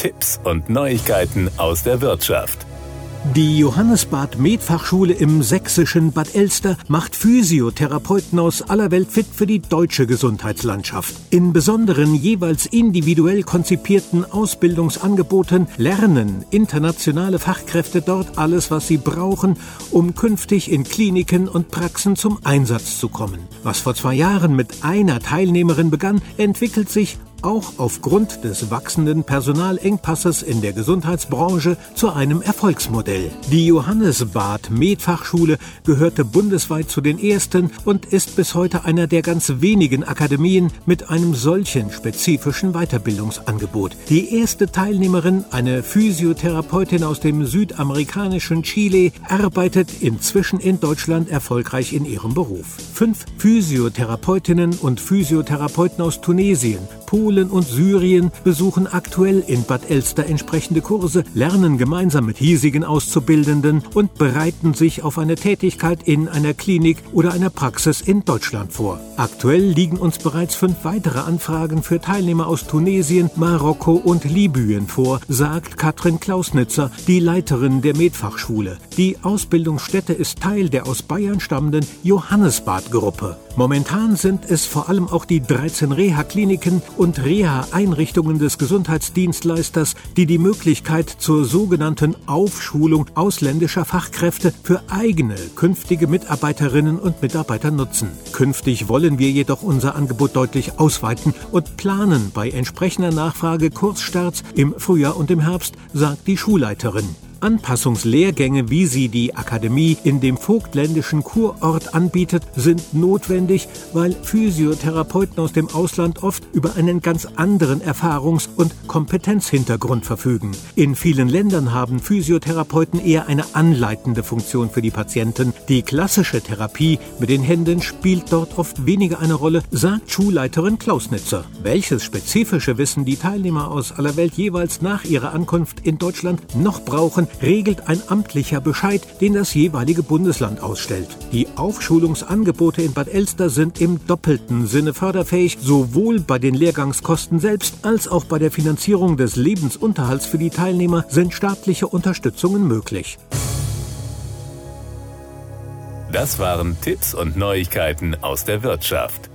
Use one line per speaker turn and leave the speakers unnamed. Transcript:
Tipps und Neuigkeiten aus der Wirtschaft.
Die Johannesbad Medfachschule im sächsischen Bad Elster macht Physiotherapeuten aus aller Welt fit für die deutsche Gesundheitslandschaft. In besonderen, jeweils individuell konzipierten Ausbildungsangeboten lernen internationale Fachkräfte dort alles, was sie brauchen, um künftig in Kliniken und Praxen zum Einsatz zu kommen. Was vor zwei Jahren mit einer Teilnehmerin begann, entwickelt sich auch aufgrund des wachsenden Personalengpasses in der Gesundheitsbranche zu einem Erfolgsmodell. Die Johannesbad Medfachschule gehörte bundesweit zu den ersten und ist bis heute einer der ganz wenigen Akademien mit einem solchen spezifischen Weiterbildungsangebot. Die erste Teilnehmerin, eine Physiotherapeutin aus dem südamerikanischen Chile, arbeitet inzwischen in Deutschland erfolgreich in ihrem Beruf. Fünf Physiotherapeutinnen und Physiotherapeuten aus Tunesien, Polen und Syrien besuchen aktuell in Bad Elster entsprechende Kurse, lernen gemeinsam mit hiesigen Auszubildenden und bereiten sich auf eine Tätigkeit in einer Klinik oder einer Praxis in Deutschland vor. Aktuell liegen uns bereits fünf weitere Anfragen für Teilnehmer aus Tunesien, Marokko und Libyen vor, sagt Katrin Klausnitzer, die Leiterin der Medfachschule. Die Ausbildungsstätte ist Teil der aus Bayern stammenden Johannesbad-Gruppe. Momentan sind es vor allem auch die 13 Reha-Kliniken und Reha-Einrichtungen des Gesundheitsdienstleisters, die die Möglichkeit zur sogenannten Aufschulung ausländischer Fachkräfte für eigene künftige Mitarbeiterinnen und Mitarbeiter nutzen. Künftig wollen wir jedoch unser Angebot deutlich ausweiten und planen bei entsprechender Nachfrage Kursstarts im Frühjahr und im Herbst, sagt die Schulleiterin. Anpassungslehrgänge, wie sie die Akademie in dem vogtländischen Kurort anbietet, sind notwendig, weil Physiotherapeuten aus dem Ausland oft über einen ganz anderen Erfahrungs- und Kompetenzhintergrund verfügen. In vielen Ländern haben Physiotherapeuten eher eine anleitende Funktion für die Patienten. Die klassische Therapie mit den Händen spielt dort oft weniger eine Rolle, sagt Schulleiterin Klausnitzer. Welches spezifische Wissen die Teilnehmer aus aller Welt jeweils nach ihrer Ankunft in Deutschland noch brauchen, regelt ein amtlicher Bescheid, den das jeweilige Bundesland ausstellt. Die Aufschulungsangebote in Bad Elster sind im doppelten Sinne förderfähig, sowohl bei den Lehrgangskosten selbst als auch bei der Finanzierung des Lebensunterhalts für die Teilnehmer sind staatliche Unterstützungen möglich.
Das waren Tipps und Neuigkeiten aus der Wirtschaft.